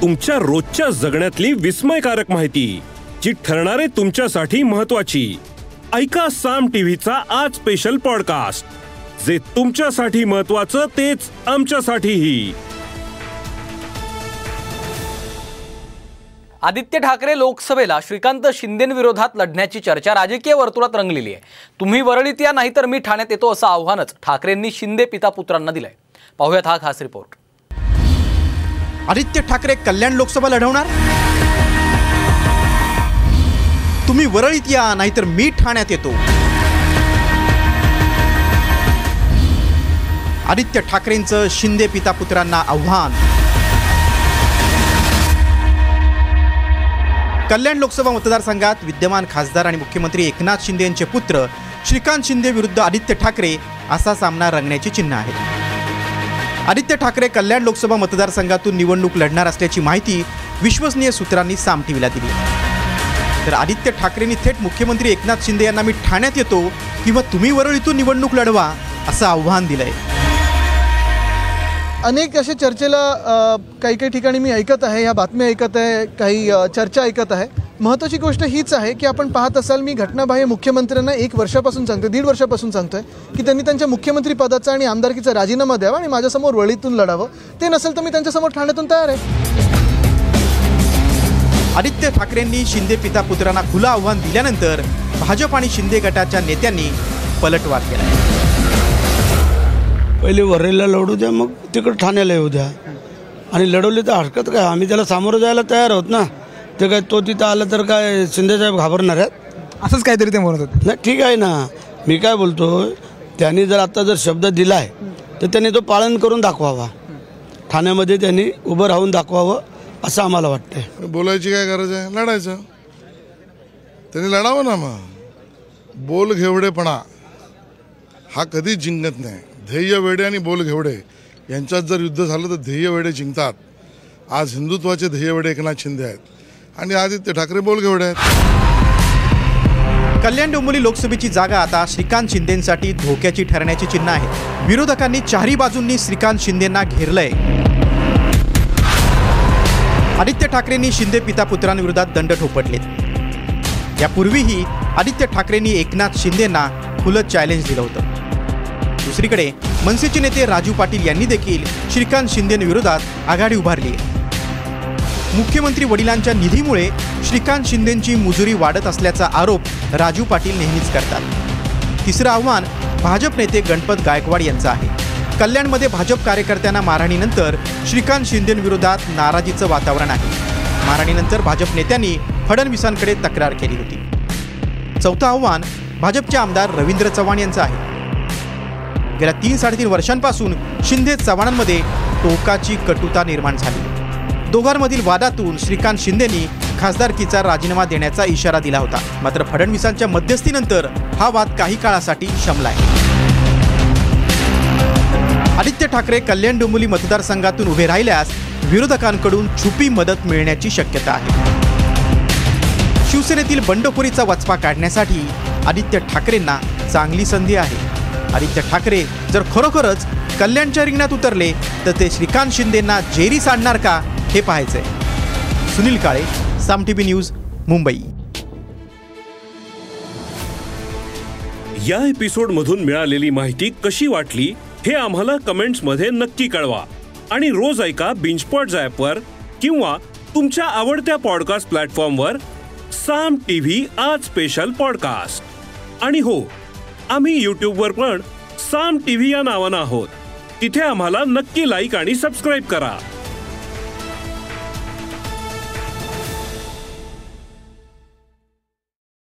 तुमच्या रोजच्या जगण्यातली विस्मयकारक माहिती जी ठरणारे तुमच्यासाठी महत्वाची ऐका साम टीव्हीचा आज स्पेशल पॉडकास्ट जे तुमच्यासाठी महत्वाचं तेच आमच्यासाठीही. आदित्य ठाकरे लोकसभेला श्रीकांत शिंदेविरोधात लढण्याची चर्चा राजकीय वर्तुळात रंगलेली आहे. तुम्ही वरळीत या नाहीतर मी ठाण्यात येतो असं आव्हानच ठाकरेंनी शिंदे पिता पुत्रांना दिलंय. पाहूयात हा खास रिपोर्ट आदित्य ठाकरे कल्याण लोकसभा लढवणार? तुम्ही वरळीत या नाहीतर मी ठाण्यात येतो. आदित्य ठाकरेंचं शिंदे पिता पुत्रांना आव्हान. कल्याण लोकसभा मतदारसंघात विद्यमान खासदार आणि मुख्यमंत्री एकनाथ शिंदे यांचे पुत्र श्रीकांत शिंदे विरुद्ध आदित्य ठाकरे असा सामना रंगण्याची चिन्ह आहेत आदित्य ठाकरे कल्याण लोकसभा मतदारसंघातून निवडणूक लढणार असल्याची माहिती विश्वसनीय सूत्रांनी साम टीव्हीला दिली. तर आदित्य ठाकरेंनी थेट मुख्यमंत्री एकनाथ शिंदे यांना मी ठाण्यात येतो किंवा तुम्ही वरळीतून निवडणूक लढवा असं आव्हान दिलंय. अनेक असे चर्चेला काही काही ठिकाणी मी ऐकत आहे ह्या बातम्या ऐकत आहे काही चर्चा ऐकत आहे. महत्त्वाची गोष्ट हीच आहे की आपण पाहत असाल मी घटनाबाह्य मुख्यमंत्र्यांना एक वर्षापासून सांगतोय दीड वर्षापासून सांगतोय की त्यांनी त्यांच्या मुख्यमंत्री पदाचा आणि आमदारकीचा राजीनामा द्यावा आणि माझ्यासमोर वळीतून लढावं. ते नसेल तर मी त्यांच्यासमोर ठाण्यातून तयार आहे. आदित्य ठाकरेंनी शिंदे पिता पुत्रांना खुलं आव्हान दिल्यानंतर भाजप आणि शिंदे गटाच्या नेत्यांनी पलटवार केला. पहिले वरळीला लढू द्या मग तिकडं ठाण्याला येऊ द्या. आणि लढवली तर हरकत काय? आम्ही त्याला सामोरं जायला तयार आहोत ना. ते काय तो तिथं आला तर काय शिंदेसाहेब घाबरणार आहेत? असंच काहीतरी ते म्हणत होते. नाही ठीक आहे ना. मी काय बोलतो त्यांनी जर आता जर शब्द दिला आहे तर त्यांनी तो पालन करून दाखवावा. ठाण्यामध्ये त्यांनी उभं राहून दाखवावं असं आम्हाला वाटतंय. बोलायची काय गरज आहे? लढायचं. त्यांनी लढावं ना मग. बोल घेवडेपणा. हा कधीच जिंकत नाही. ध्येय वेडे आणि बोल घेवडे. यांच्यात जर युद्ध झालं तर ध्येय वेडे जिंकतात. आज हिंदुत्वाचे ध्येय वेडे एकनाथ शिंदे आहेत. आणि आदित्य ठाकरे बोल आहेत. कल्याण डोंबोली लोकसभेची जागा आता श्रीकांत शिंदेसाठी धोक्याची ठरण्याची चिन्ह आहे विरोधकांनी चारही बाजूंनी श्रीकांत शिंदेंना घेरलंय. आदित्य ठाकरेंनी शिंदे पिता पुत्रांविरोधात दंड ठोपटलेत. यापूर्वीही आदित्य ठाकरेंनी एकनाथ शिंदेंना खुलं चॅलेंज दिलं होतं. दुसरीकडे मनसेचे नेते राजू पाटील यांनी देखील श्रीकांत शिंदेविरोधात आघाडी उभारली आहे. मुख्यमंत्री वडिलांच्या निधीमुळे श्रीकांत शिंदेंची मुजुरी वाढत असल्याचा आरोप राजू पाटील नेहमीच करतात. तिसरं आव्हान भाजप नेते गणपत गायकवाड यांचं आहे. कल्याणमध्ये भाजप कार्यकर्त्यांना मारहाणीनंतर श्रीकांत शिंदेविरोधात नाराजीचं वातावरण आहे. मारहाणीनंतर भाजप नेत्यांनी फडणवीसांकडे तक्रार केली होती. चौथं आव्हान भाजपचे आमदार रवींद्र चव्हाण यांचं आहे. गेल्या तीन साडेतीन वर्षांपासून शिंदे चव्हाणांमध्ये टोकाची कटुता निर्माण झाली. दोघांमधील वादातून श्रीकांत शिंदेनी खासदारकीचा राजीनामा देण्याचा इशारा दिला होता. मात्र फडणवीसांच्या मध्यस्थीनंतर हा वाद काही काळासाठी शमलाय. आदित्य ठाकरे कल्याण डोंबिवली मतदारसंघातून उभे राहिल्यास विरोधकांकडून छुपी मदत मिळण्याची शक्यता आहे. शिवसेनेतील बंडखोरीचा वचपा काढण्यासाठी आदित्य ठाकरेंना चांगली संधी आहे. आदित्य ठाकरे जर खरोखरच कल्याणच्या रिंगणात उतरले तर ते श्रीकांत शिंदेंना जेरी सांडणार का? हे पाहायचंय. Sunil Kale Saam TV news Mumbai. या एपिसोडमधून मिळालेली माहिती कशी वाटली हे आम्हाला कमेंट्समध्ये नक्की कळवा. आणि रोज ऐका बिंचपॉट ॲपवर किंवा तुमच्या आवडत्या पॉडकास्ट प्लॅटफॉर्मवर साम टीव्ही आज स्पेशल पॉडकास्ट. आणि हो आम्ही यूट्यूबवर पण साम टीव्ही या नावानं आहोत. तिथे आम्हाला नक्की लाईक आणि सबस्क्राईब करा.